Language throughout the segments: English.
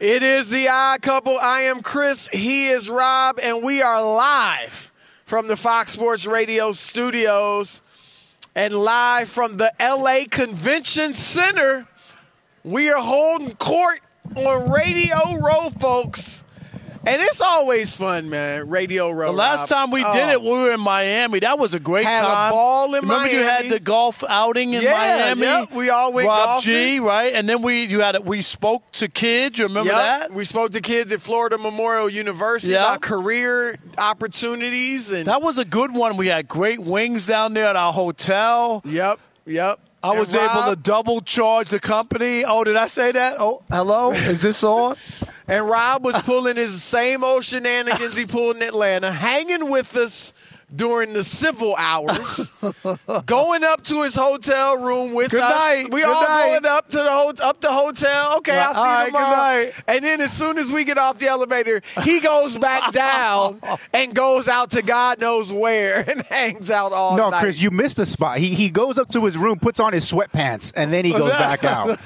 It is the odd couple. I am Chris. He is Rob, and we are live from the Fox Sports Radio studios and live from the LA Convention Center. We are holding court on Radio Row, folks. And it's always fun, man. Radio Row. The last Rob. time we did Oh. it, we were in Miami. That was a great Had a time. ball in Remember you had the golf outing in Yeah, Miami. yep, we all went Rob G, golfing. right? And then we you had a, we spoke to kids. You remember Yep. that? We spoke to kids at Florida Memorial University Yep. about career opportunities and That was a good one. We had great wings down there at our hotel. Yep, yep. I was And able to double charge the company. Oh, did I say that? Oh, hello. Is this on? And Rob was pulling his same old shenanigans he pulled in Atlanta, hanging with us during the civil hours, going up to his hotel room with Good us. night, We good all night. going up to the ho- up the hotel. Okay, I'll see All you right, good tomorrow. night. And then as soon as we get off the elevator, he goes back down and goes out to God knows where and hangs out all No, night. No, Chris, you missed the spot. He he goes up to his room, puts on his sweatpants, and then he goes back out.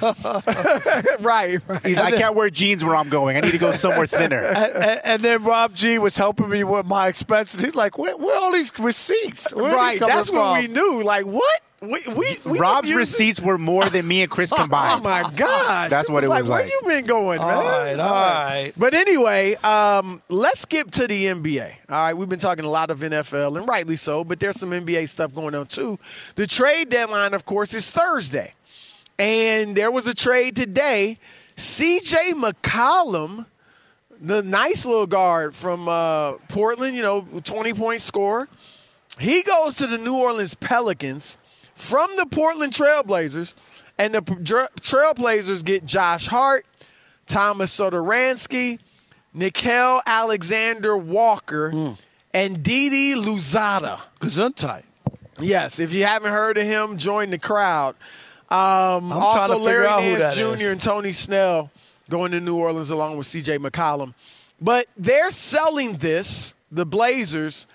right, right. He's, I can't wear jeans where I'm going. I need to go somewhere thinner. and, and- and then Rob G was helping me with my expenses. He's like, "Where, where are all these receipts? Where are these Right, coming that's what we knew. Like what? We we, we Rob's receipts were more than me and Chris combined. Oh my god, That's what it was Where like. you been going, man? All right, all right. But anyway, um, let's skip to the NBA. All right, we've been talking a lot of NFL, and rightly so, but there's some NBA stuff going on too. The trade deadline, of course, is Thursday. And there was a trade today. CJ McCollum, the nice little guard from uh, Portland, you know, 20 point scorer, he goes to the New Orleans Pelicans from the Portland Trailblazers, and the Trailblazers get Josh Hart, Tomas Satoransky, Nikel Alexander Walker, and Didi Louzada. Gesundheit. Yes, if you haven't heard of him, join the crowd. Um, I'm also, trying to figure Larry out who Nance that Jr. is. and Tony Snell going to New Orleans along with C.J. McCollum. But they're selling this, the Blazers,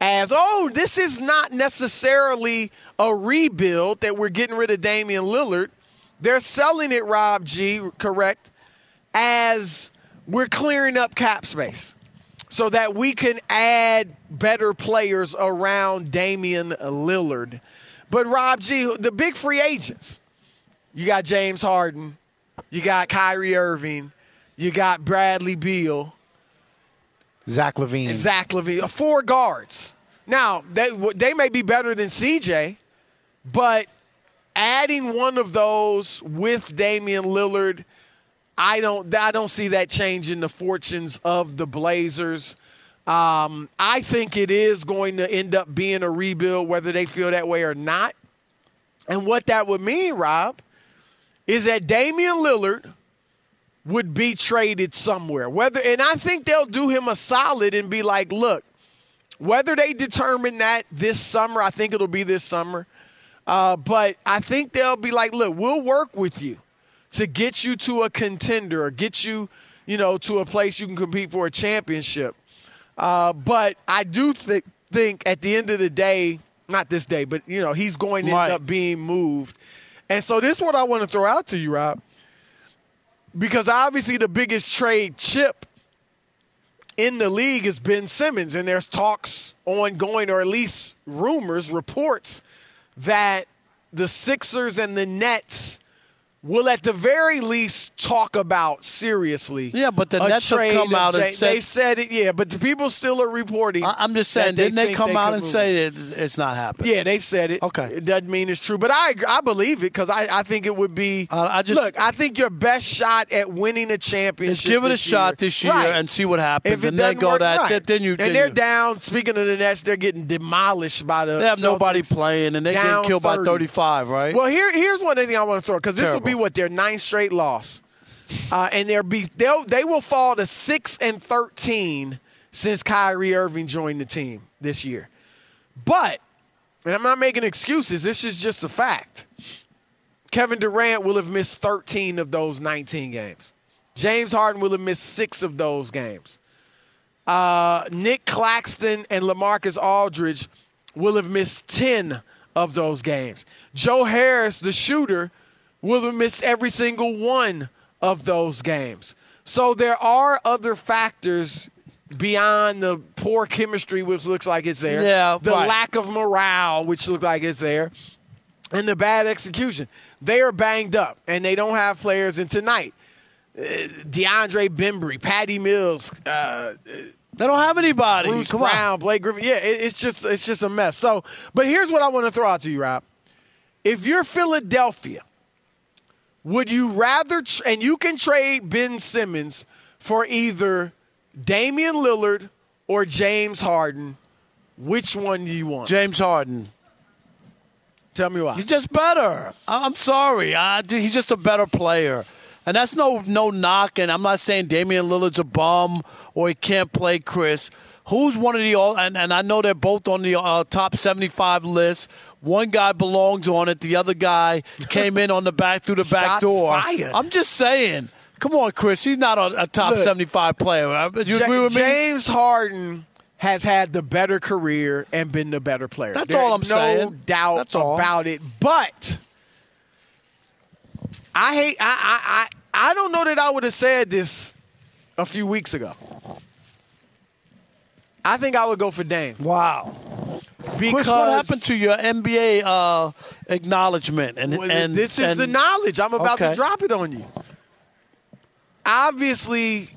as oh, this is not necessarily a rebuild that we're getting rid of Damian Lillard. They're selling it, Rob G, correct, as we're clearing up cap space so that we can add better players around Damian Lillard. But Rob G, the big free agents, you got James Harden, you got Kyrie Irving, you got Bradley Beal, Zach LaVine. Zach LaVine, four guards. Now they they may be better than CJ, but adding one of those with Damian Lillard, I don't I don't see that changing the fortunes of the Blazers. Um, I think it is going to end up being a rebuild, whether they feel that way or not. And what that would mean, Rob, is that Damian Lillard would be traded somewhere. Whether and I think they'll do him a solid and be like, look, whether they determine that this summer, I think it'll be this summer. Uh, but I think they'll be like, look, we'll work with you to get you to a contender or get you, you know, to a place you can compete for a championship. Uh, but I do think think at the end of the day, not this day, but you know, he's going to Right. end up being moved. And so this is what I want to throw out to you, Rob. Because obviously the biggest trade chip in the league is Ben Simmons, and there's talks ongoing, or at least rumors, reports that the Sixers and the Nets will at the very least talk about seriously. Yeah, but the Nets have come out and said- they said it. Yeah, but the people still are reporting. I- I'm just saying, didn't they think come out and say that it's not happening? yeah, they've said it. Okay. it doesn't mean it's true, but I I believe it because I, I think it would be. Uh, I just- look. I think your best shot at winning a championship. Just give it a shot year- this year Right. and see what happens. If it and then go work, that. right. then- you. and then they're you- down. Speaking of the Nets, they're getting demolished by the. They have nobody playing, and they getting killed by 35, right? Well, here here's one thing I want to throw because this will Terrible. Be what their ninth straight loss. uh, and they're be they'll they will fall to six and thirteen since Kyrie Irving joined the team this year. But, and I'm not making excuses. This is just a fact. Kevin Durant will have missed 13 of those 19 games. James Harden will have missed six of those games. Uh, Nick Claxton and Lamarcus Aldridge will have missed 10 of those games. Joe Harris, the shooter, will have missed every single one of those games. So there are other factors beyond the poor chemistry, which looks like it's there. Yeah, the right. lack of morale, which looks like it's there, and the bad execution. They are banged up, and they don't have players. And tonight, uh, DeAndre Bembry, Patty Mills, uh, They don't have anybody. Bruce Come Brown, on. Blake Griffin. Yeah, it, it's just it's just a mess. So, but here's what I want to throw out to you, Rob. If you're Philadelphia, would you rather tr- and you can trade Ben Simmons for either Damian Lillard or James Harden? Which one do you want? James Harden. Tell me why. He's just better. I- I'm sorry. I, he's just a better player. And that's no no knock. And I'm not saying Damian Lillard's a bum or he can't play Chris. Who's one of the all? And, and I know they're both on the uh, top 75 list. One guy belongs on it. The other guy came in on the back through the back Shots door. fired. I'm just saying. Come on, Chris. He's not a, a top Look, 75 player. Uh, You Ja- agree with me? James Harden has had the better career and been the better player. That's There's all I'm no saying. No doubt That's all. about it. But I hate. I, I I I don't know that I would have said this a few weeks ago. I think I would go for Dame Wow. because Chris, what happened to your NBA uh, acknowledgement? And, Well, and this is and- the knowledge. I'm about to drop it on you. Obviously,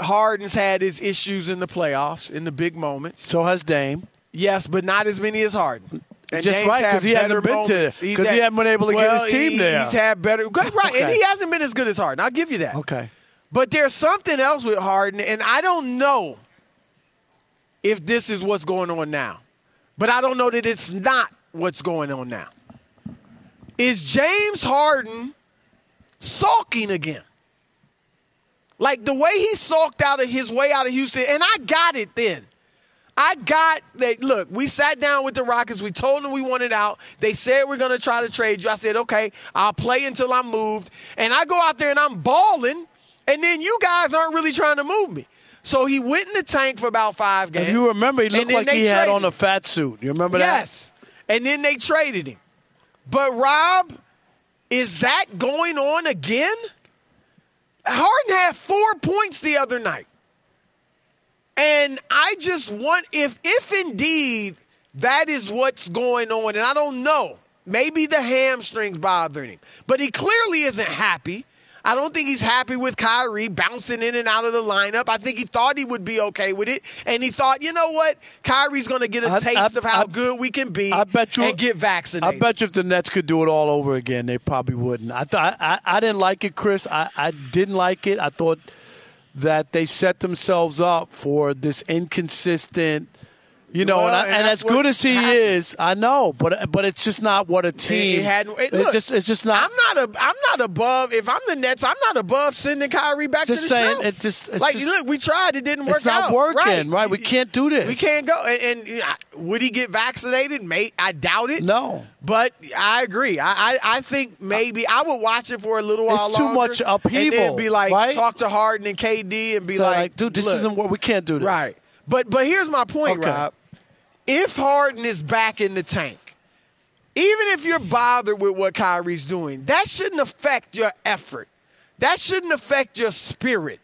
Harden's had his issues in the playoffs, in the big moments. So has Dame. Yes, but not as many as Harden. And Just Dame's right, 'cause had he hasn't been to- moments. 'cause He's he hasn't been able to get his team he- there. He's had better, right, and he hasn't been as good as Harden. I'll give you that. Okay. But there's something else with Harden, and I don't know if this is what's going on now. But I don't know that it's not what's going on now. Is James Harden sulking again? Like the way he sulked out of his way out of Houston, and I got it then. I got that. Look, we sat down with the Rockets. We told them we wanted out. They said we're going to try to trade you. I said, okay, I'll play until I'm moved. And I go out there and I'm balling, and then you guys aren't really trying to move me. So he went in the tank for about five games. If you remember, he looked like he had on a fat suit. You remember that? Yes. And then they traded him. But Rob, is that going on again? Harden had four points the other night. And I just want if if indeed that is what's going on, and I don't know, maybe the hamstrings bothering him, but he clearly isn't happy. I don't think he's happy with Kyrie bouncing in and out of the lineup. I think he thought he would be okay with it, and he thought, you know what, Kyrie's going to get a I- taste I- of how I- good we can be. I bet you and get vaccinated. I bet you if the Nets could do it all over again, they probably wouldn't. I thought I, I didn't like it, Chris. I, I didn't like it. I thought that they set themselves up for this inconsistent. You know, Well, and, I, and and as good as he happened. is, I know, but but it's just not what a team. It had, it, it's look, just it's just not. I'm not a. I'm not above. If I'm the Nets, I'm not above sending Kyrie back Just to the saying, shelf. it just- it's like just- look, we tried. It didn't work It's not out. working, right? We can't do this. We can't go. And, and would he get vaccinated? May I doubt it. No. But I agree. I, I, I think maybe I would watch it for a little while It's too longer much upheaval, And then be like, right? talk to Harden and KD and be So, like, like, dude, this look, isn't what we can't do. This. Right. But but here's my point, Okay. Rob. If Harden is back in the tank, even if you're bothered with what Kyrie's doing, that shouldn't affect your effort. That shouldn't affect your spirit.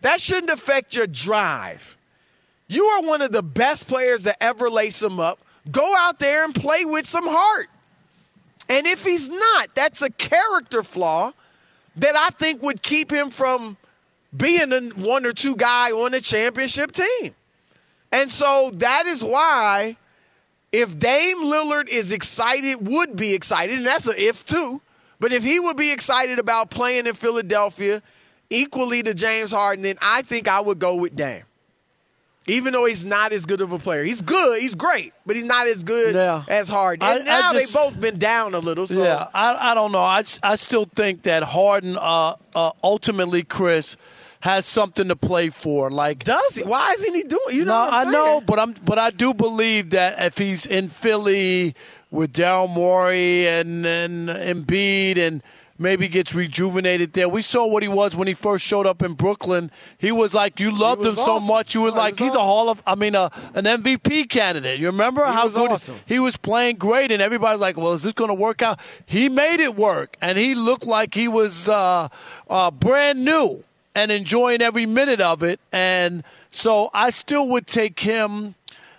That shouldn't affect your drive. You are one of the best players to ever lace him up. Go out there and play with some heart. And if he's not, that's a character flaw that I think would keep him from being a one or two guy on a championship team. And so that is why if Dame Lillard is excited, would be excited, and that's an if too, but if he would be excited about playing in Philadelphia equally to James Harden, then I think I would go with Dame. Even though he's not as good of a player, he's good. He's great, but he's not as good Yeah. as Harden. I- And now I just- they've both been down a little. So Yeah, I, I don't know. I, I still think that Harden, uh, uh, ultimately, Chris, has something to play for. Like, does he? Why isn't he doing? You know, no, what I'm I know, but I'm, but I do believe that if he's in Philly with Daryl Morey and and Embiid and maybe gets rejuvenated there. We saw what he was when he first showed up in Brooklyn. He was like you loved him so much. You were he like he's a. Hall of I mean a, an MVP candidate. You remember how good awesome. he was playing great and everybody's like, "Well, is this going to work out?" He made it work and he looked like he was uh, uh, brand new and enjoying every minute of it. And so I still would take him.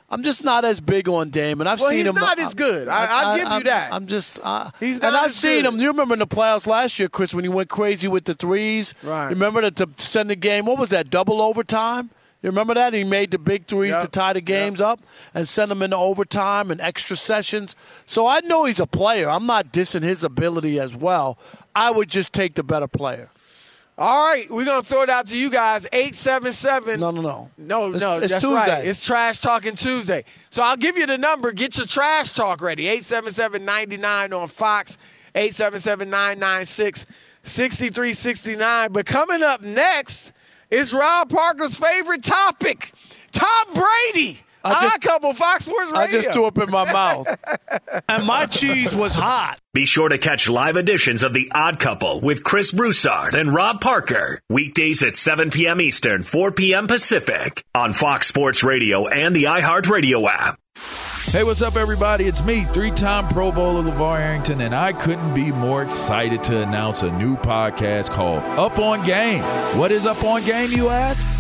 I'm just not as big on Dame, and I've Well, seen he's him. not as good. I- I'll give you I'm- that. I'm just. Uh, He's and I've seen good. him. You remember in the playoffs last year, Chris, when he went crazy with the threes. Right. You remember that to send the game. What was that? Double overtime. You remember that? He made the big threes Yep. to tie the games up and send them into overtime and extra sessions. So I know he's a player. I'm not dissing his ability as well. I would just take the better player. All right, we're gonna throw it out to you guys. Eight seven seven. No, no, no. No, It's- no, it's that's Tuesday. right. It's Trash Talking Tuesday. So I'll give you the number. Get your trash talk ready. 877-99 on Fox. 877-996-6369. But coming up next is Rob Parker's favorite topic. Tom Brady. I just- Odd couple Fox Sports Radio. I just threw up in my mouth. and my cheese was hot. Be sure to catch live editions of The Odd Couple with Chris Broussard and Rob Parker. Weekdays at 7 p.m. Eastern, 4 p.m. Pacific on Fox Sports Radio and the iHeartRadio app. Hey, what's up, everybody? It's me, three time Pro Bowler LeVar Arrington, and I couldn't be more excited to announce a new podcast called Up on Game. What is Up on Game, you ask?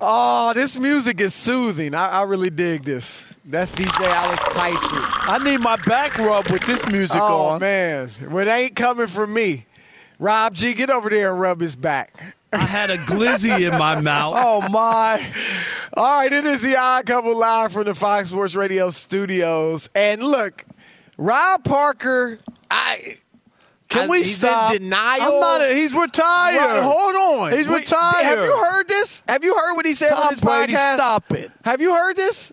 Oh, this music is soothing. I, I really dig this. That's DJ Alex Tyson. I need my back rub with this music on. Oh on. man, well, it ain't coming from me. Rob G, get over there and rub his back. I had a glizzy in my mouth. Oh my! All right, it is the Odd Couple live from the Fox Sports Radio studios. And look, Rob Parker, I Can I- we he's stop? in denial. I'm not. A, he's retired. Right, hold on. He's Wait, retired. Have you heard this? Have you heard what he said on Tom his Brady, podcast? stop it. Have you heard this?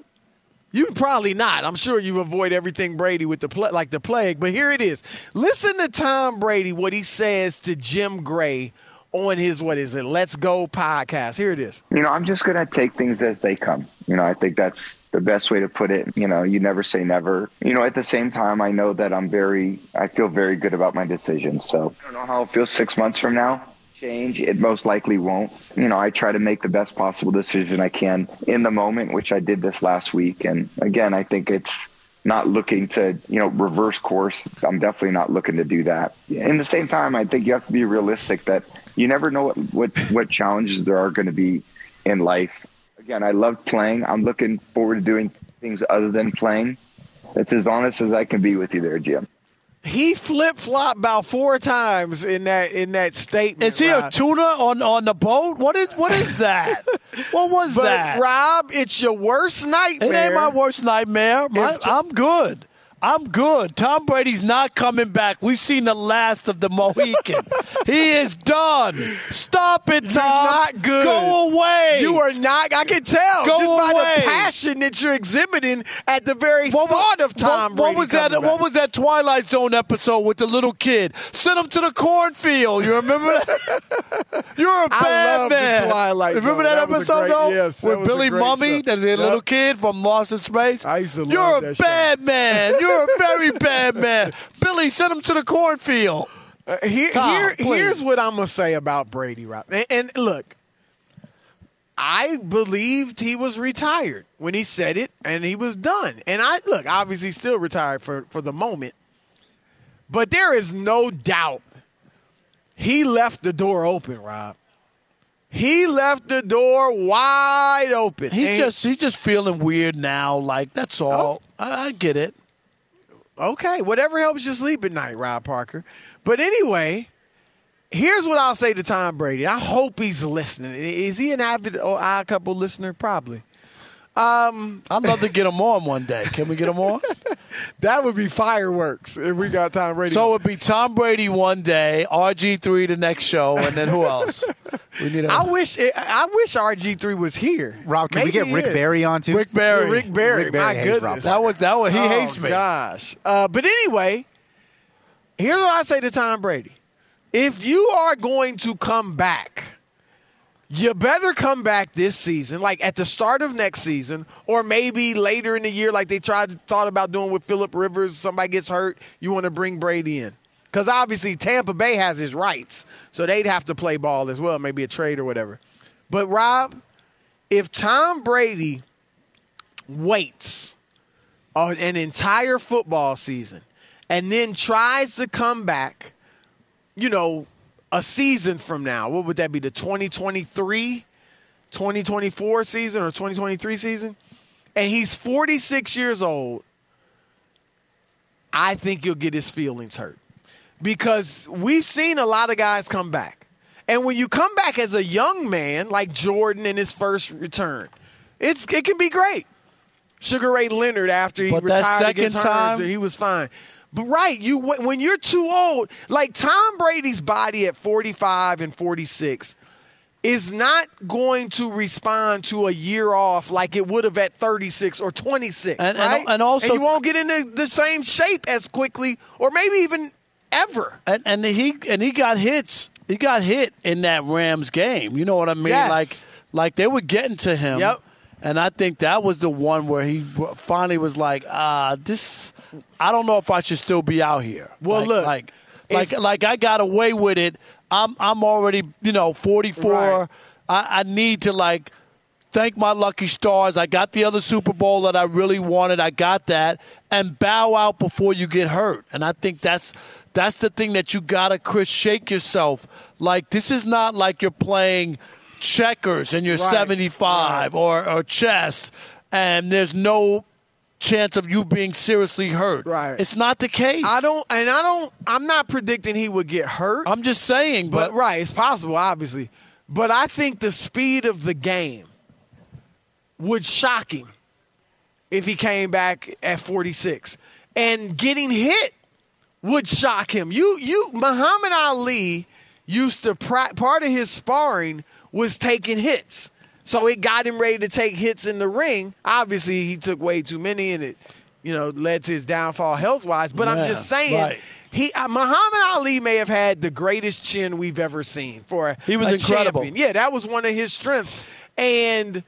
You probably not. I'm sure you avoid everything Brady with the pla- like the plague. But here it is. Listen to Tom Brady what he says to Jim Gray on his what is it? Let's Go podcast. Here it is. you know, I'm just going to take things as they come. You know, I think that's the best way to put it. You know, you never say never. You know, at the same time, I know that I'm very, I feel very good about my decision. So I don't know how it feels six months from now. Change, it most likely won't. You know, I try to make the best possible decision I can in the moment, which I did this last week. And again, I think it's, not looking to, you know, reverse course. I'm definitely not looking to do that. In the same time, I think you have to be realistic that you never know what what, what challenges there are going to be in life. Again, I love playing. I'm looking forward to doing things other than playing. That's as honest as I can be with you there, Jim. He flip flopped about four times in that in that statement. Is he a tuna on on the boat? What is what is that? what was But that? Rob, it's your worst nightmare. It ain't my worst nightmare. My- If t- I'm good. I'm good. Tom Brady's not coming back. We've seen the last of the Mohican. he is done. Stop it, Tom. not good. Go away. You are not. I can tell Go just by away. the passion that you're exhibiting at the very What thought of Tom what, Brady. what was that? coming What was that Twilight Zone episode with the little kid? Send him to the cornfield. You remember that? You're a bad man. Twilight Remember Zone. that, That episode great- though? yes, that with Billy Mumy, show. the, the Yep. little kid from Lost in Space. I used to love that. You're that a show. bad man. You're a very bad man. Billy, send him to the cornfield. Uh, here, Tom, here- here's what I'm gonna say about Brady, Rob. And, and look, I believed he was retired when he said it, and he was done. And I look, obviously, still retired for for the moment. But there is no doubt he left the door open, Rob. He left the door wide open. He And- just he's just feeling weird now. Like that's all. Oh. I, I get it. Okay, whatever helps you sleep at night, Rob Parker. But anyway, here's what I'll say to Tom Brady. I hope he's listening. Is he an avid uh, or odd couple listener? Probably. I'd love to get him on one day. Can we get him on? That would be fireworks if we got Tom Brady. so it would be Tom Brady one day, RG three the next show, and then who else? We need a I wish I wish RG three was here. Rob, can we get Rick is. Barry on too? Rick Barry. Yeah, Rick Barry. Rick Barry My hates Rob goodness. That was that was he oh, hates me. Gosh. Uh, but anyway, here's what I say to Tom Brady: If you are going to come back, you better come back this season, like at the start of next season, or maybe later in the year, like they tried thought about doing with Philip Rivers. Somebody gets hurt, you want to bring Brady in. Because obviously Tampa Bay has his rights, so they'd have to play ball as well, maybe a trade or whatever. But Rob, if Tom Brady waits an entire football season and then tries to come back, you know, a season from now, what would that be? The 2023, 2024 season or 2023 season? And he's 46 years old. I think you'll get his feelings hurt because we've seen a lot of guys come back. And when you come back as a young man, like Jordan in his first return, it's it can be great. Sugar Ray Leonard after he But that retired second against time- Hearns, he was fine. But right, you when you're too old, like Tom Brady's body at 45 and 46 is not going to respond to a year off like it would have at 36 or 26, And- and- right? and also- you won't get into the same shape as quickly or maybe even ever. And and he and he got hits. He got hit in that Rams game. You know what I mean? Yes. Like like they were getting to him. Yep. And I think that was the one where he finally was like, ah, this. I don't know if I should still be out here. Well, Like- look, like like like I got away with it. I'm I'm already you know 44. Right. I, I need to like thank my lucky stars. I got the other Super Bowl that I really wanted. I got that, and bow out before you get hurt. And I think that's that's the thing that you gotta, Chris, shake yourself. Like this is not like you're playing checkers and you're Right. 75 or or chess, and there's no chance of you being seriously hurt. Right. It's not the case. I don't, and I don't. I'm not predicting he would get hurt. I'm just saying, But but, right, it's possible, obviously. But I think the speed of the game would shock him if he came back at 46. And getting hit would shock him. You you Muhammad Ali used to part of his sparring was taking hits. So it got him ready to take hits in the ring. Obviously, he took way too many and it you know led to his downfall health-wise, but I'm just saying right. he uh, Muhammad Ali may have had the greatest chin we've ever seen for a, He was a incredible. champion. Yeah, that was one of his strengths. And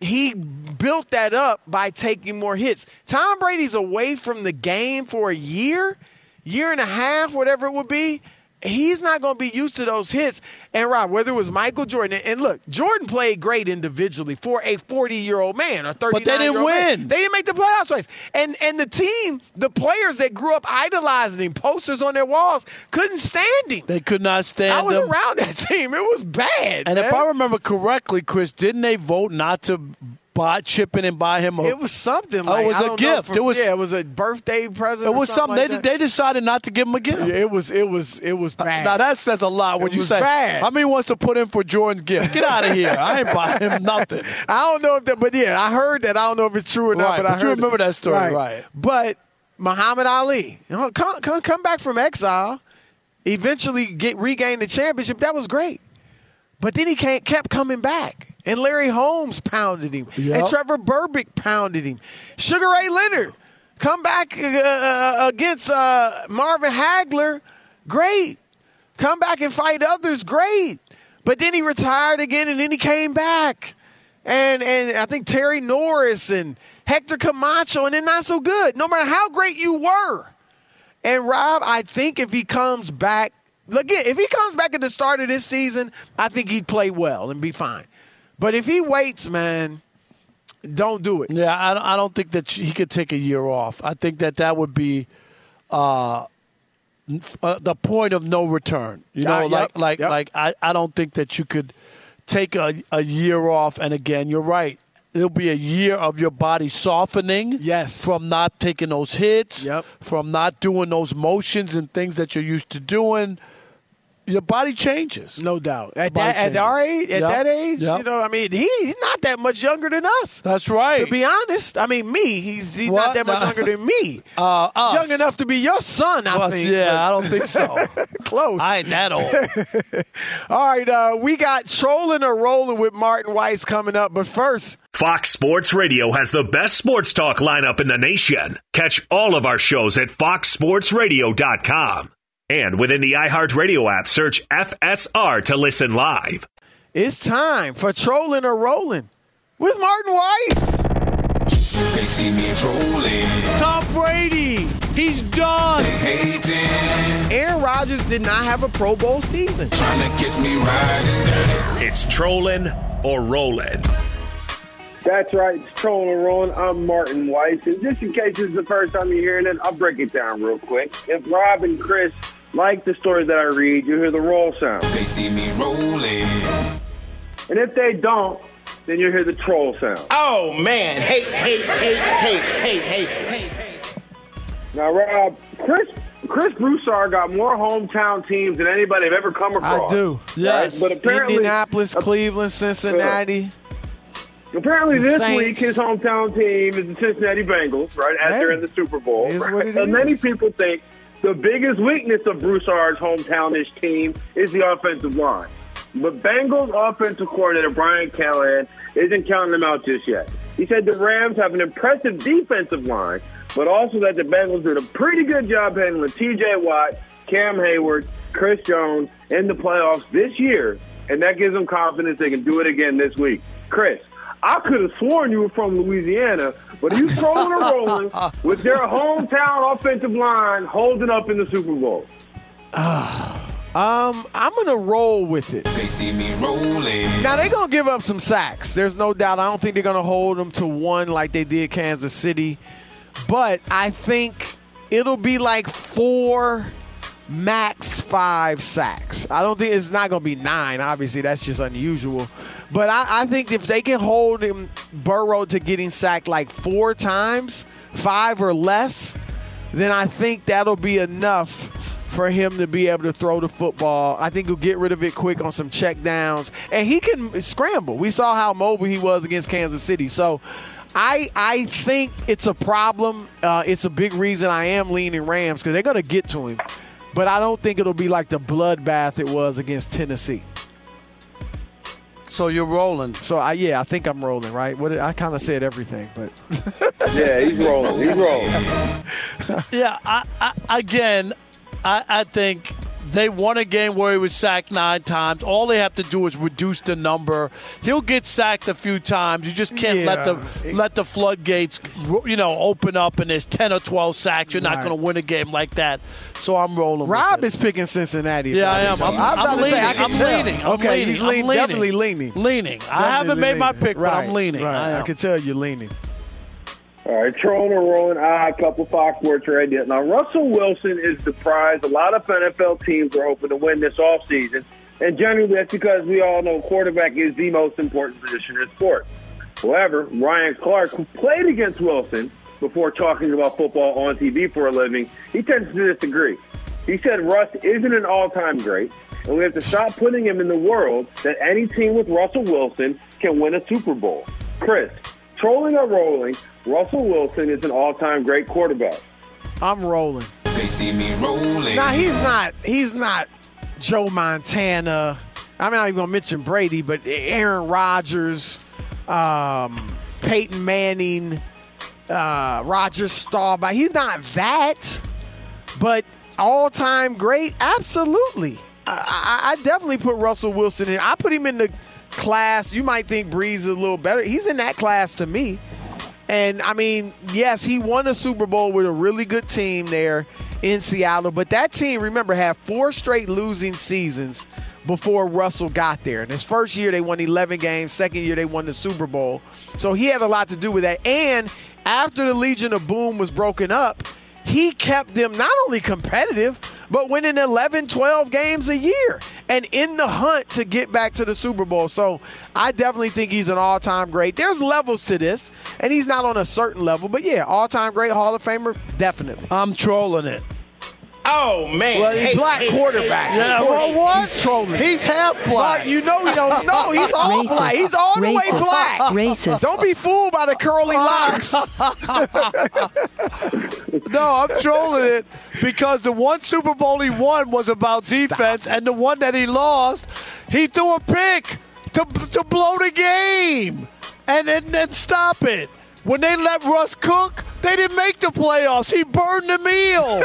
he built that up by taking more hits. Tom Brady's away from the game for a year, year and a half, whatever it would be. He's not going to be used to those hits. And Rob, whether it was Michael Jordan, and look, Jordan played great individually for a 40 year old man or 39 But they didn't win. They didn't make the playoffs twice. And and the team, the players that grew up idolizing him, posters on their walls, couldn't stand him. they could not stand I was around that team. It was bad. And if. I remember correctly, Chris, didn't they vote not to buy chip in and buy him a It was something Oh, like it was I a gift. if- It was- yeah, it was a birthday present. It was something like they, they decided not to give him a gift. Yeah, it was it was it was uh, bad. Now that says a lot when It you was say bad. how many wants to put in for Jordan's gift. Get out of here! I ain't buying him nothing. I don't know if that, but yeah, I heard that. I don't know if it's true or not, Right, but I but you remember it. that story, right. But Muhammad Ali, you know, come, come come back from exile, eventually get regain the championship. That was great, but then he can't, kept coming back. And Larry Holmes pounded him, and Trevor Berbick pounded him. Sugar Ray Leonard come back uh, against uh, Marvin Hagler, great. Come back and fight others, great. But then he retired again, and then he came back, and and I think Terry Norris and Hector Camacho, and then not so good. No matter how great you were, and Rob, I think if he comes back, again, if he comes back at the start of this season, I think he'd play well and be fine. But if he waits, man, don't do it. Yeah, I, don't- I don't think that he could take a year off. I think that that would be uh, uh, the point of no return. You know, Ah, like like yep. like I, I don't think that you could take a, a year off. And again, you're right. It'll be a year of your body softening. Yes. From not taking those hits. Yep. From not doing those motions and things that you're used to doing. Your body changes. No doubt. At, that, at our age, at Yep. that age, Yep. you know, I mean, he, he's not that much younger than us. That's right. To be honest, I mean, me, he's he's What? not that much younger than me. Uh, us. Young enough to be your son, I Well, think. yeah, I don't think so. Close. I ain't that old. All right, uh, we got trolling or rolling with Martin Weiss coming up, but first, Fox Sports Radio has the best sports talk lineup in the nation. Catch all of our shows at foxsportsradio.com. And within the iHeartRadio app, search FSR to listen live. it's time for trolling or rolling with Martin Weiss. They see me trolling, Tom Brady, he's done. hating, Aaron Rodgers did not have a Pro Bowl season. trying to catch me riding. It's trolling or rolling. That's right. It's Trolling and Rolling. I'm Martin Weiss. And just in case this is the first time you're hearing it, I'll break it down real quick. If Rob and Chris like the story that I read, you'll hear the roll sound. They see me rolling, And if they don't, then you'll hear the troll sound. Oh man, hate, hate, hate, hate, hate, hate, hate, hate. Now, Rob, Chris Chris Broussard got more hometown teams than anybody I've ever come across. I do. Yes. But apparently, Indianapolis, Cleveland, Cincinnati. Apparently, this Saints. week his hometown team is the Cincinnati Bengals, right? As Hey, they're in the Super Bowl, is right? what it and many people think the biggest weakness of Broussard's hometownish team is the offensive line. But Bengals offensive coordinator Brian Callahan isn't counting them out just yet. He said the Rams have an impressive defensive line, but also that the Bengals did a pretty good job handling T.J. Watt, Cam Heyward, Chris Jones in the playoffs this year, and that gives them confidence they can do it again this week. Chris, I could have sworn you were from Louisiana, but are you trolling or rolling with their hometown offensive line holding up in the Super Bowl? Um, I'm gonna roll with it. they see me rolling. Now they're gonna give up some sacks. There's no doubt. I don't think they're gonna hold them to one like they did Kansas City, but I think it'll be like four, max five sacks. I don't think it's not gonna be nine. Obviously, that's just unusual. But I, I think if they can hold him Burrow to getting sacked like four times, five or less, then I think that'll be enough for him to be able to throw the football. I think he'll get rid of it quick on some check downs, and he can scramble. We saw how mobile he was against Kansas City. So. I, I think it's a problem. Uh, it's a big reason I am leaning Rams because they're going to get to him. But I don't think it'll be like the bloodbath it was against Tennessee. So you're rolling. So I yeah, I think I'm rolling, right? What did- I kind of said everything, but Yeah, he's rolling. He's rolling. Yeah, I, I, again, I, I think they won a game where he was sacked nine times. All they have to do is reduce the number. He'll get sacked a few times. You just can't let the let the floodgates, you know, open up and there's ten or twelve sacks. You're not going to win a game like that. So I'm rolling. Rob is picking Cincinnati. Yeah, I am. I'm, I'm to leaning. say, I I'm leaning. I'm okay, leaning. he's I'm leaning, leaning. definitely leaning. Leaning. I haven't made my leaning. pick, but I'm leaning. Right. I I, can tell you're leaning. All right, trolling or rolling. A couple Fox Sports Radio. Now, Russell Wilson is the prize a lot of NFL teams are hoping to win this offseason. And generally, that's because we all know quarterback is the most important position in sports. However, Ryan Clark, who played against Wilson before talking about football on TV for a living, he tends to disagree. He said Russ isn't an all-time great, and we have to stop putting him in the world that any team with Russell Wilson can win a Super Bowl. Chris, trolling or rolling, Russell Wilson is an all-time great quarterback. I'm rolling. They see me rolling. Now he's not. He's not Joe Montana. I'm not even gonna mention Brady, but Aaron Rodgers, um, Peyton Manning, uh, Roger Staubach. He's not that, but all-time great, absolutely. I, I, I definitely put Russell Wilson in. I put him in the class. You might think Brees is a little better. He's in that class to me. And I mean, yes, he won a Super Bowl with a really good team there in Seattle, but that team, remember, had four straight losing seasons before Russell got there. And his first year, they won 11 games. Second year, they won the Super Bowl. So he had a lot to do with that. And after the Legion of Boom was broken up, he kept them not only competitive, but winning 11, 12 games a year and in the hunt to get back to the Super Bowl. So I definitely think he's an all time great. There's levels to this, and he's not on a certain level, but yeah, all time great Hall of Famer, definitely. I'm trolling it. Oh man. Well, he's Hey, black hey, quarterback. hey, Yeah, well, what? He's trolling. He's half black. Mark, you know he don't. No, he's all Racist. black. He's all the way black. Racist. Don't be fooled by the curly locks. No, I'm trolling it because the one Super Bowl he won was about defense, and the one that he lost, he threw a pick to, to blow the game and, and, and stop it. When they let Russ cook, they didn't make the playoffs. He burned the meal.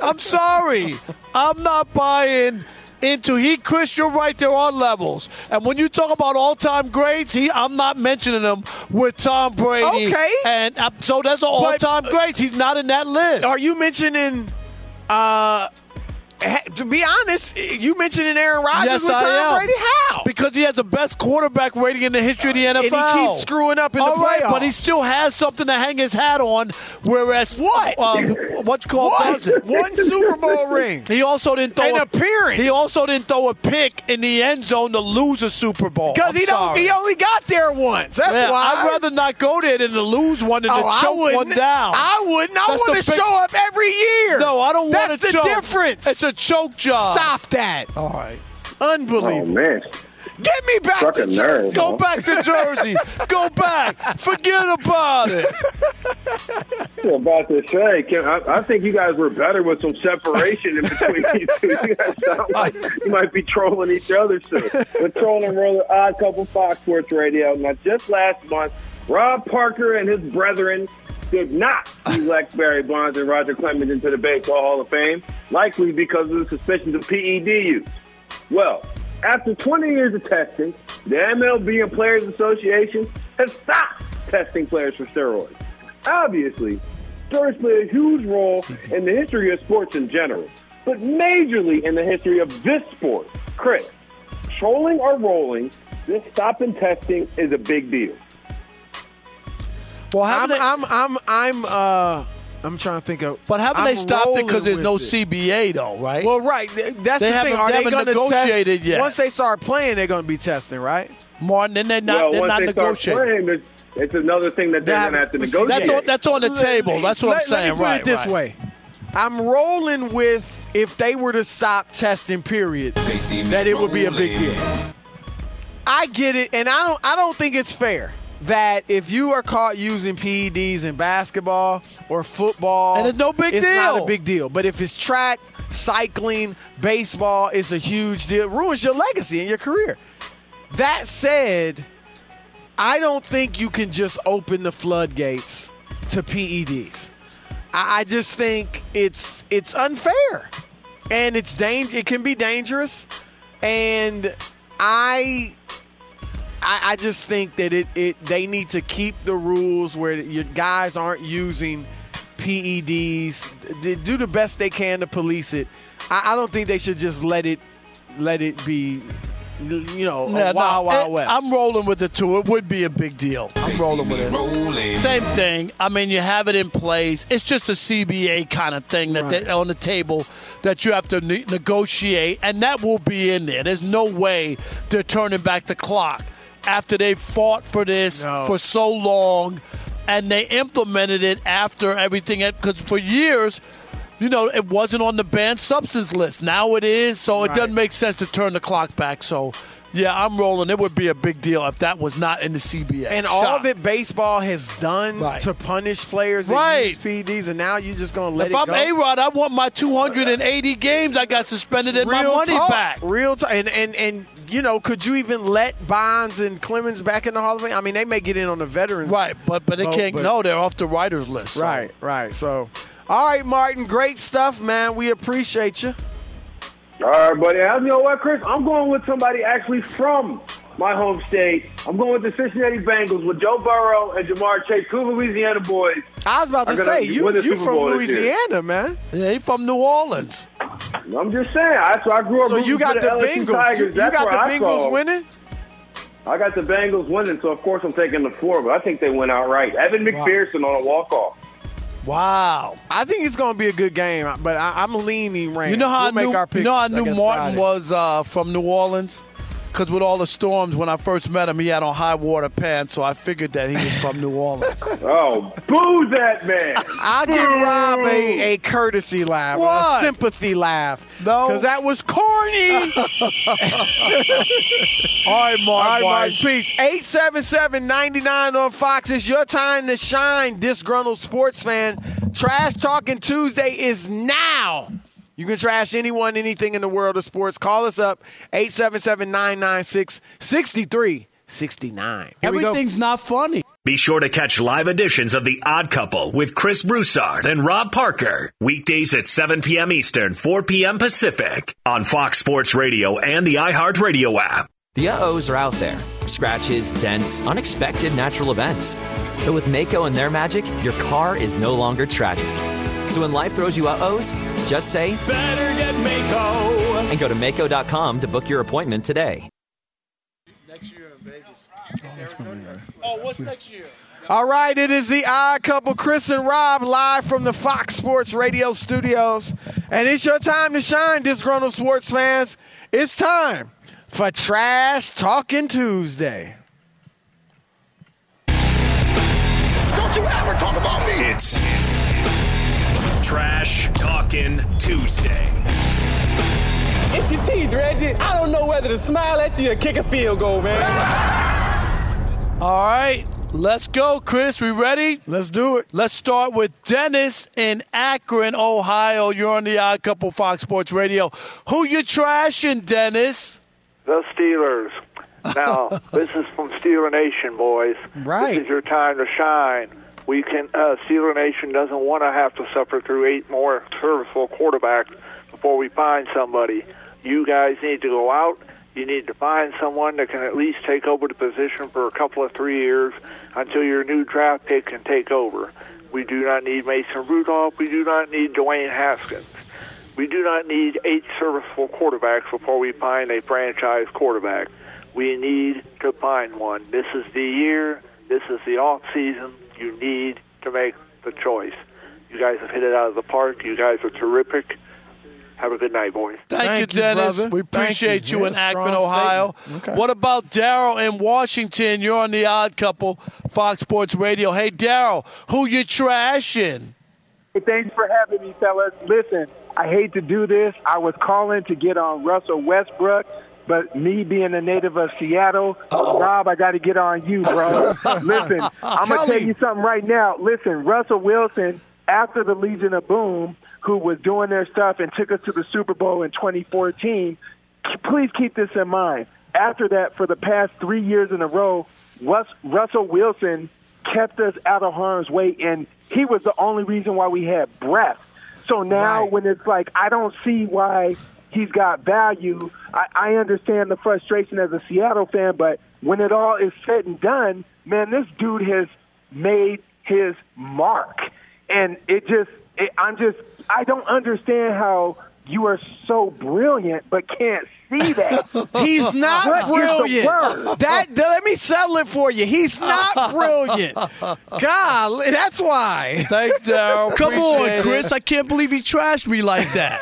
I'm sorry. I'm not buying into he Chris, you're right, there are levels. And when you talk about all time greats, he I'm not mentioning them with Tom Brady. Okay. And uh, so that's an all time greats. He's not in that list. Are you mentioning? uh To be honest, you mentioning Aaron Rodgers Yes, with Tom I am. Brady? How? Because he has the best quarterback rating in the history of the NFL. And he keeps screwing up in the All right, playoffs. but he still has something to hang his hat on. Whereas What? Uh, what's called What? One Super Bowl ring. He also didn't throw An a, appearance. He also didn't throw a pick in the end zone to lose a Super Bowl. Because he don't. He only got there once. That's Yeah, why. I'd rather not go there than to lose one than Oh, to choke one down. I wouldn't. I want to show up every year. No, I don't want That's the difference. It's a choke job. Stop that. All right. Oh Unbelievable. man. Get me back Struck to Jersey. nerve. Go back to Jersey. Go back. Forget about it. I was about to say, Kim, I, I think you guys were better with some separation in between you two. You guys sound like you might be trolling each other soon. We're trolling Roller Odd Couple Fox Sports Radio. Now, just last month, Rob Parker and his brethren did not elect Barry Bonds and Roger Clemens into the Baseball Hall of Fame, likely because of the suspicions of PED use. Well, after 20 years of testing, the MLB and Players Association has stopped testing players for steroids. Obviously, steroids play a huge role in the history of sports in general, but majorly in the history of this sport. Chris, trolling or rolling, this stop in testing is a big deal. Well, I'm, they, I'm, I'm, I'm, uh, I'm trying to think of. but haven't I'm they stopped it because there's no it. CBA though, right? Well, right. That's They the thing. Are they they going to negotiated test, yet. Once they start playing, they're going to be testing, right? Martin, then they're not. well, they're not they negotiating. playing, it's- it's another thing that they're going to have to negotiate. That's on, that's on the table. That's what let, I'm saying. Let me put right, it this right. way. I'm rolling with if they were to stop testing, period, They see me that it would be a big deal. I get it, and I don't. I don't think it's fair that if you are caught using PEDs in basketball or football, And it's no big it's not a big deal. But if it's track, cycling, baseball, it's a huge deal. It ruins your legacy and your career. That said, I don't think you can just open the floodgates to PEDs. I, I just think it's it's unfair, and it's dang- It can be dangerous, and I. I, I just think that it, it they need to keep the rules where your guys aren't using PEDs. They do the best they can to police it. I, I don't think they should just let it let it be, you know, Yeah, a no, wild wild eh, west. I'm rolling with the too. It would be a big deal. I'm rolling with it. Rolling. Same thing. I mean, you have it in place. It's just a CBA kind of thing that they, on the table that you have to ne- negotiate, and that will be in there. There's no way they're turning back the clock after they fought for this No. for so long, and they implemented it after everything. Because for years. You know, it wasn't on the banned substance list. Now it is, so it doesn't make sense to turn the clock back. So, yeah, I'm rolling. It would be a big deal if that was not in the CBA. and all that baseball has done Right. to punish players Right. PEDs, and now you're just going to let If it I'm go. If I'm A Rod, I want my 280 games I got suspended and my money talk. back. Real talk. And, and, and, you know, could you even let Bonds and Clemens back in the Hall of Fame? I mean, they may get in on the veterans. Right, but but they vote, can't. but- No, they're off the writers list. so. Right, right. So, all right, Martin, great stuff, man. We appreciate you. All right, buddy. I- You know what, Chris? I'm going with somebody actually from my home state. I'm going with the Cincinnati Bengals with Joe Burrow and Ja'Marr Chase, two Louisiana boys. I was about to say, you, win the you from Bowl. Louisiana, man. Yeah, he from New Orleans. I'm just saying. I, so I grew up. So you got for the LSU Bengals. Tigers. You, you got the where I Bengals them. winning? I got the Bengals winning, so of course I'm taking the four, but I think they went out right. Evan McPherson on a walk off. Wow. I think it's going to be a good game, but I, I'm leaning Rams. You know how we'll I make knew, our picks, you know how I I knew guess, Martin Friday. was uh, from New Orleans? Because with all the storms, when I first met him, he had on high water pants, so I figured that he was from New Orleans. Oh, boo that man! I'll give Rob a, a courtesy laugh, What? a sympathy laugh. No. Because that was corny. all right, Mark. All right, Mark, peace. 877-99 on Fox. It's your time to shine, disgruntled sports fan. Trash Talking Tuesday is now. You can trash anyone, anything in the world of sports. Call us up, 877-996-6369. Here. Everything's not funny. Be sure to catch live editions of The Odd Couple with Chris Broussard and Rob Parker. Weekdays at 7 p.m. Eastern, 4 p.m. Pacific on Fox Sports Radio and the iHeartRadio app. The uh-ohs are out there. Scratches, dents, unexpected natural events. But with Maaco and their magic, your car is no longer tragic. So when life throws you uh-ohs, just say, Better get Maaco. and go to Maaco.com to book your appointment today. Next year in Vegas. Oh, uh, oh, what's next year? All right, it is the odd couple, Chris and Rob, live from the Fox Sports Radio studios. And it's your time to shine, disgruntled sports fans. It's time for Trash Talking Tuesday. Don't you ever talk about me. It's Trash Talking Tuesday. It's your teeth, Reggie. I don't know whether to smile at you or kick a field goal, man. All right, let's go, Chris. We ready? Let's do it. Let's start with Dennis in Akron, Ohio. You're on the Odd Couple Fox Sports Radio. Who you trashing, Dennis? The Steelers. Now, this is from Steeler Nation, boys. Right. This is your time to shine. We can. Uh, Steeler Nation doesn't want to have to suffer through eight more serviceable quarterbacks before we find somebody. You guys need to go out. You need to find someone that can at least take over the position for a couple of three years until your new draft pick can take over. We do not need Mason Rudolph. We do not need Dwayne Haskins. We do not need eight serviceable quarterbacks before we find a franchise quarterback. We need to find one. This is the year. This is the off season. You need to make the choice. You guys have hit it out of the park. You guys are terrific. Have a good night, boys. Thank, Thank you, you, Dennis. brother. We appreciate you. you, Yeah, in Akron, Ohio. Okay. What about Daryl in Washington? You're on the Odd Couple Fox Sports Radio. Hey, Daryl, who you trashing? Hey, thanks for having me, fellas. Listen, I hate to do this. I was calling to get on Russell Westbrook, but me being a native of Seattle, oh. Rob, I got to get on you, bro. Listen, I'm going to tell you something right now. Listen, Russell Wilson, after the Legion of Boom, who was doing their stuff and took us to the Super Bowl in 2014, please keep this in mind. After that, for the past three years in a row, Rus- Russell Wilson kept us out of harm's way, and he was the only reason why we had breath. So now, Right. when it's like, I don't see why he's got value, I, I understand the frustration as a Seattle fan, but when it all is said and done, man, this dude has made his mark. And it just, it, I'm just, I don't understand how you are so brilliant but can't see that. He's not What is the brilliant. That let me settle it for you. He's not brilliant. God, that's why. Thanks, Daryl. Come Appreciate on, it. Chris. I can't believe he trashed me like that.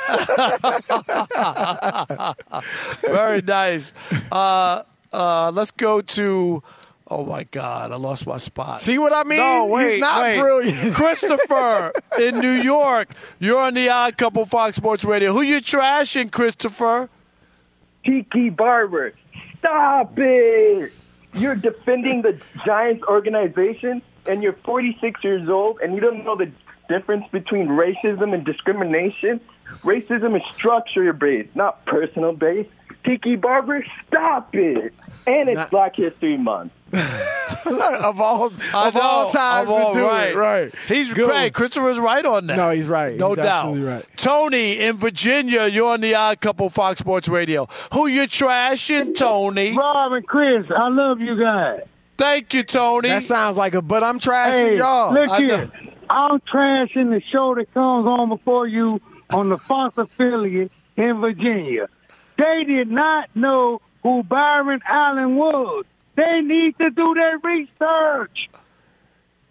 Very nice. Uh, uh, let's go to. Oh my God! I lost my spot. See what I mean? No, wait, He's wait, not wait. brilliant. Christopher in New York. You're on the Odd Couple Fox Sports Radio. Who you trashing, Christopher? Tiki Barber, stop it! You're defending the Giants organization, and you're 46 years old, and you don't know the difference between racism and discrimination. Racism is structure based, not personal based. Tiki Barber, stop it! And it's Black History Month. of all of I know, all times of all- to do right. it. Right. He's Good great. one. Christopher's right on that. No, he's right. No He's doubt. absolutely right. Tony in Virginia, you're on the Odd Couple Fox Sports Radio. Who you trashing, Tony? Rob and Chris, I love you guys. Thank you, Tony. That sounds like a but I'm trashing Hey, y'all. look I know. here. I'm trashing the show that comes on before you on the Fox affiliate in Virginia. They did not know who Byron Allen was. They need to do their research.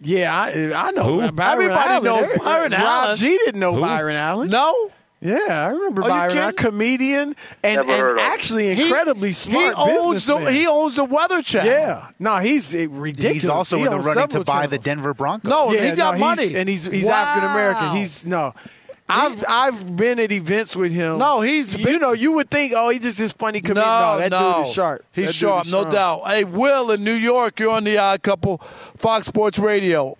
Yeah, I, I know. Who? Byron Everybody Allen. knows Every- Byron Rob Allen. G didn't know Who? Byron Allen. No. Yeah, I remember Are Byron Allen, kidding? comedian and, Never heard and of him. actually incredibly he, smart He owns the businessman. he owns the Weather Channel. yeah, no, he's uh, ridiculous. He's also He in the owns running to several buy the channels. Denver Broncos. No, Yeah, he got no, money, he's, and he's he's Wow. African American. He's no. I've I've been at events with him. No, he's you know you would think oh he just this funny comedian. No, that dude is sharp. He's That dude sharp, is no sharp. doubt. Hey, Will in New York, you're on the Odd Couple, Fox Sports Radio.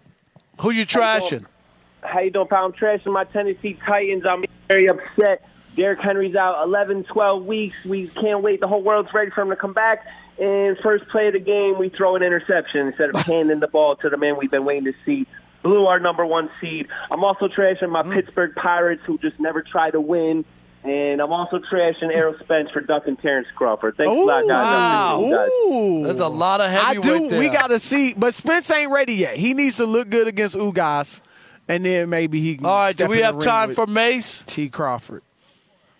Who you trashing? How you doing, pal? I'm trashing my Tennessee Titans. I'm very upset. Derrick Henry's out 11, 12 weeks. We can't wait. The whole world's ready for him to come back. And first play of the game, we throw an interception instead of handing the ball to the man we've been waiting to see. Blew our number one seed. I'm also trashing my mm. Pittsburgh Pirates, who just never try to win. And I'm also trashing Errol Spence for ducking Terrence Crawford. Thanks a lot, guys. I appreciate. Ooh. There's a lot of I do. there. We got to see, but Spence ain't ready yet. He needs to look good against Ugas, and then maybe he can. All right, do we have time for Mace? T. Crawford?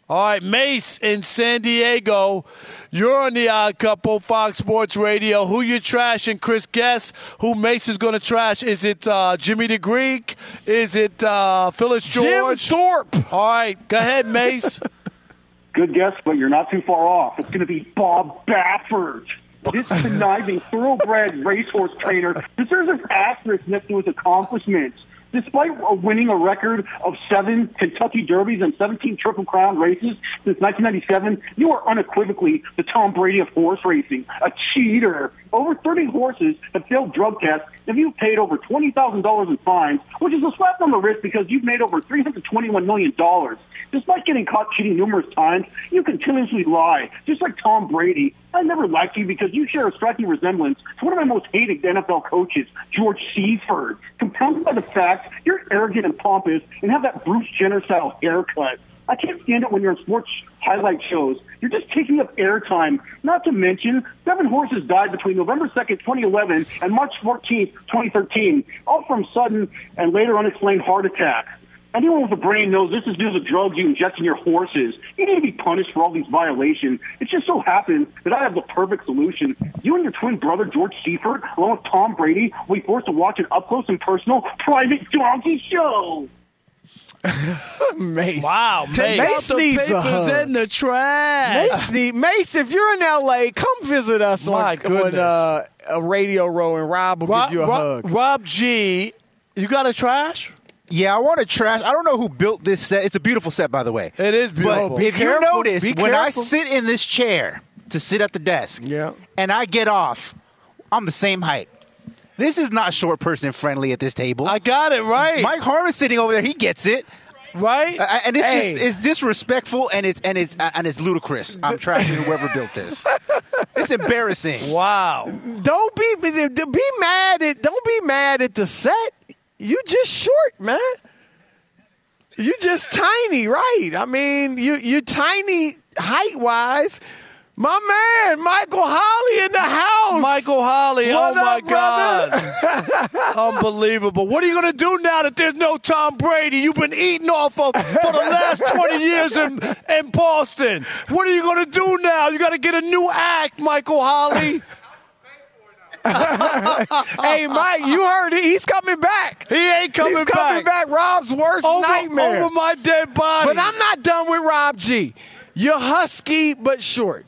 All right, Mace in San Diego. You're on the Odd Couple, Fox Sports Radio. Who you trashing? Chris, guess who Mace is going to trash? Is it uh, Jimmy the Greek? Is it uh, Phyllis George? Jim Thorpe. All right, go ahead, Mace. Good guess, but you're not too far off. It's going to be Bob Baffert. This conniving, thoroughbred racehorse trainer deserves an asterisk next to his accomplishments. Despite uh, winning a record of seven Kentucky Derbies and 17 Triple Crown races since 1997, you are unequivocally the Tom Brady of horse racing, a cheater. Over 30 horses have failed drug tests, and you've paid over $20,000 in fines, which is a slap on the wrist because you've made over $321 million. Despite getting caught cheating numerous times, you continuously lie, just like Tom Brady. I never liked you because you share a striking resemblance to one of my most hated NFL coaches, George Seifert, compounded by the fact you're arrogant and pompous and have that Bruce Jenner-style haircut. I can't stand it when you're on sports highlight shows. You're just taking up airtime. Not to mention, seven horses died between November 2nd, 2011 and March 14th, 2013, all from sudden and later unexplained heart attacks. Anyone with a brain knows this is due to the drugs you inject in your horses. You need to be punished for all these violations. It just so happens that I have the perfect solution. You and your twin brother, George Seifert, along with Tom Brady, will be forced to watch an up-close and personal private donkey show. Mace. Wow, Mace, Mace. the needs a papers hug. in the trash. Mace, need, Mace, if you're in L.A., come visit us My on, goodness. on uh, a radio row, and Rob will Rob, give you a Rob- hug. Rob G, you got a trash? Yeah, I want to trash. I don't know who built this set. It's a beautiful set, by the way. It is beautiful. But Be if you careful. notice, Be when I sit in this chair to sit at the desk, Yeah. and I get off, I'm the same height. This is not short person friendly at this table. I got it right. Mike Harmon's sitting over there. He gets it. right? Uh, and it's Hey. just it's disrespectful and it's and it's uh, and it's ludicrous. I'm trashing whoever built this. It's embarrassing. wow. Don't be be mad at don't be mad at the set. You just short, man. You just tiny, right? I mean, you you tiny height wise. My man, Michael Holley in the house. Michael Holley, oh What oh my up, brother? God. Unbelievable. What are you going to do now that there's no Tom Brady? You've been eating off of for the last 20 years in, in Boston. What are you going to do now? You got to get a new act, Michael Holley. hey, Mike, you heard it. He's coming back. He ain't coming back. He's coming back. Rob's worst Over, nightmare. over my dead body. But I'm not done with Rob G. You're husky but short.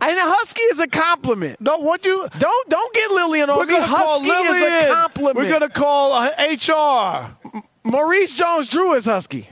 And a husky is a compliment. No, what you don't don't get Lillian on We're gonna call Husky is Lillian. a compliment. We're gonna call uh, HR. Maurice Jones-Drew is husky.